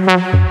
Mm-hmm.